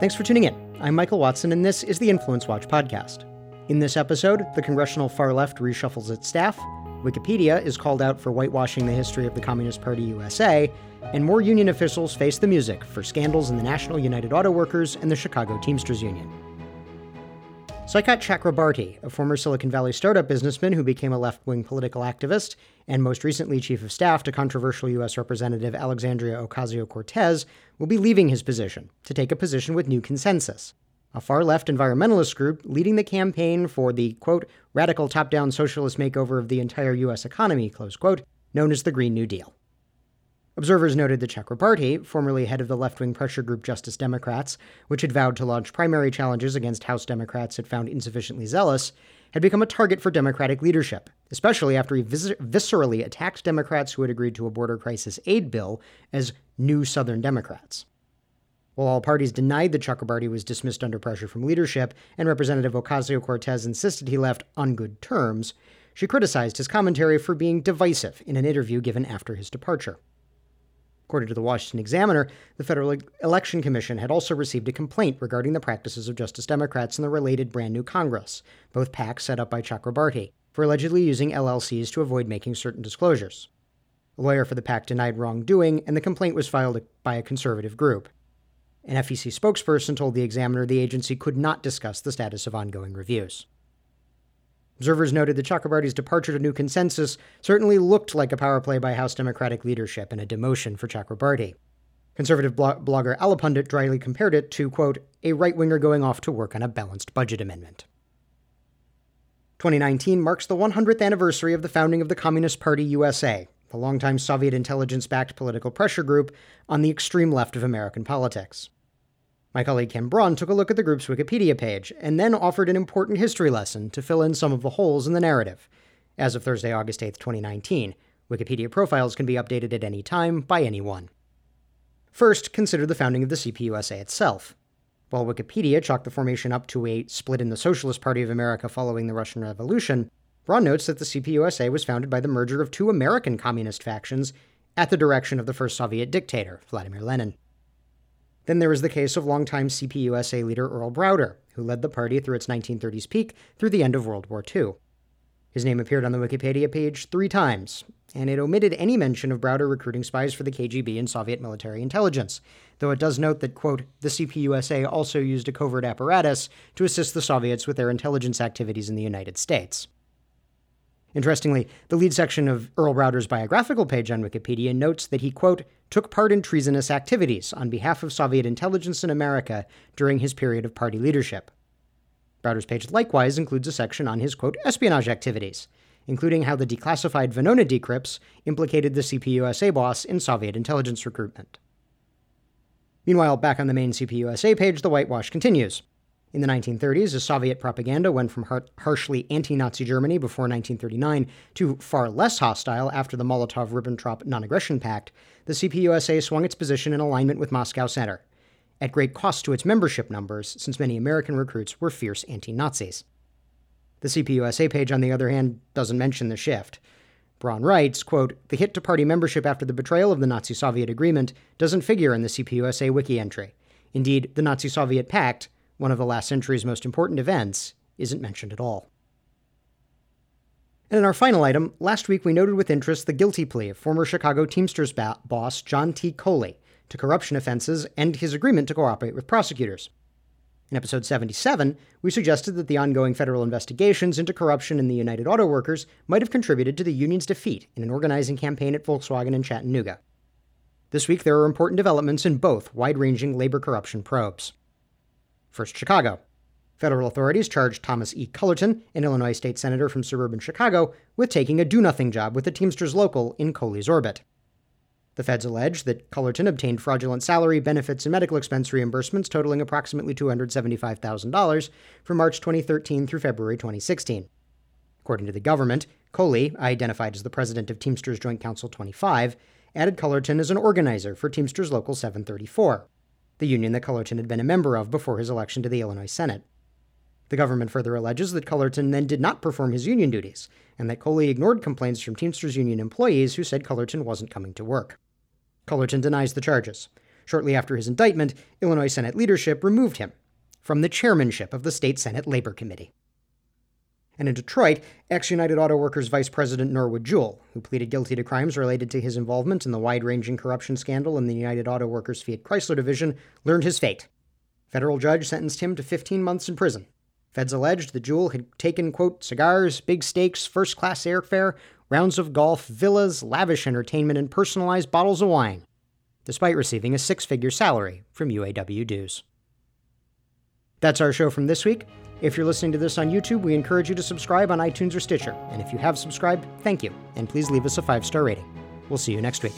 Thanks for tuning in. I'm Michael Watson, and this is the Influence Watch podcast. In this episode, the congressional far left reshuffles its staff, Wikipedia is called out for whitewashing the history of the Communist Party USA, and more union officials face the music for scandals in the National United Auto Workers and the Chicago Teamsters Union. Saikat Chakrabarti, a former Silicon Valley startup businessman who became a left wing political activist and most recently chief of staff to controversial U.S. Representative Alexandria Ocasio Cortez, will be leaving his position to take a position with New Consensus, a far left environmentalist group leading the campaign for the, quote, radical top down socialist makeover of the entire U.S. economy, close quote, known as the Green New Deal. Observers noted that Chakrabarti, formerly head of the left wing pressure group Justice Democrats, which had vowed to launch primary challenges against House Democrats it found insufficiently zealous, had become a target for Democratic leadership, especially after he vis- viscerally attacked Democrats who had agreed to a border crisis aid bill as new Southern Democrats. While all parties denied that Chakrabarti was dismissed under pressure from leadership, and Representative Ocasio Cortez insisted he left on good terms, she criticized his commentary for being divisive in an interview given after his departure. According to the Washington Examiner, the Federal Election Commission had also received a complaint regarding the practices of Justice Democrats in the related brand new Congress, both PACs set up by Chakrabarti, for allegedly using LLCs to avoid making certain disclosures. A lawyer for the PAC denied wrongdoing, and the complaint was filed by a conservative group. An FEC spokesperson told the Examiner the agency could not discuss the status of ongoing reviews. Observers noted that Chakrabarti's departure to New Consensus certainly looked like a power play by House Democratic leadership and a demotion for Chakrabarti. Conservative blo- blogger Allahpundit dryly compared it to, quote, a right winger going off to work on a balanced budget amendment. 2019 marks the 100th anniversary of the founding of the Communist Party USA, the longtime Soviet intelligence backed political pressure group on the extreme left of American politics. My colleague Ken Braun took a look at the group's Wikipedia page and then offered an important history lesson to fill in some of the holes in the narrative. As of Thursday, August 8, 2019, Wikipedia profiles can be updated at any time by anyone. First, consider the founding of the CPUSA itself. While Wikipedia chalked the formation up to a split in the Socialist Party of America following the Russian Revolution, Braun notes that the CPUSA was founded by the merger of two American communist factions at the direction of the first Soviet dictator, Vladimir Lenin. Then there was the case of longtime CPUSA leader Earl Browder, who led the party through its 1930s peak through the end of World War II. His name appeared on the Wikipedia page three times, and it omitted any mention of Browder recruiting spies for the KGB and Soviet military intelligence, though it does note that, quote, the CPUSA also used a covert apparatus to assist the Soviets with their intelligence activities in the United States. Interestingly, the lead section of Earl Browder's biographical page on Wikipedia notes that he, quote, took part in treasonous activities on behalf of Soviet intelligence in America during his period of party leadership. Browder's page likewise includes a section on his, quote, espionage activities, including how the declassified Venona decrypts implicated the CPUSA boss in Soviet intelligence recruitment. Meanwhile, back on the main CPUSA page, the whitewash continues. In the 1930s, as Soviet propaganda went from har- harshly anti Nazi Germany before 1939 to far less hostile after the Molotov Ribbentrop Non Aggression Pact, the CPUSA swung its position in alignment with Moscow Center, at great cost to its membership numbers, since many American recruits were fierce anti Nazis. The CPUSA page, on the other hand, doesn't mention the shift. Braun writes, quote, The hit to party membership after the betrayal of the Nazi Soviet agreement doesn't figure in the CPUSA wiki entry. Indeed, the Nazi Soviet Pact one of the last century's most important events, isn't mentioned at all. And in our final item, last week we noted with interest the guilty plea of former Chicago Teamsters ba- boss John T. Coli to corruption offenses and his agreement to cooperate with prosecutors. In episode 77, we suggested that the ongoing federal investigations into corruption in the United Auto Workers might have contributed to the union's defeat in an organizing campaign at Volkswagen in Chattanooga. This week, there are important developments in both wide ranging labor corruption probes. First, Chicago. Federal authorities charged Thomas E. Cullerton, an Illinois state senator from suburban Chicago, with taking a do nothing job with the Teamsters local in Coli's orbit. The feds allege that Cullerton obtained fraudulent salary, benefits, and medical expense reimbursements totaling approximately $275,000 from March 2013 through February 2016. According to the government, Coli, identified as the president of Teamsters Joint Council 25, added Cullerton as an organizer for Teamsters Local 734 the union that Cullerton had been a member of before his election to the Illinois Senate. The government further alleges that Cullerton then did not perform his union duties, and that Coli ignored complaints from Teamsters Union employees who said Cullerton wasn't coming to work. Cullerton denies the charges. Shortly after his indictment, Illinois Senate leadership removed him from the chairmanship of the State Senate Labor Committee. And in Detroit, ex United Auto Workers Vice President Norwood Jewell, who pleaded guilty to crimes related to his involvement in the wide ranging corruption scandal in the United Auto Workers Fiat Chrysler division, learned his fate. Federal judge sentenced him to 15 months in prison. Feds alleged that Jewell had taken, quote, cigars, big steaks, first class airfare, rounds of golf, villas, lavish entertainment, and personalized bottles of wine, despite receiving a six figure salary from UAW dues. That's our show from this week. If you're listening to this on YouTube, we encourage you to subscribe on iTunes or Stitcher. And if you have subscribed, thank you. And please leave us a five star rating. We'll see you next week.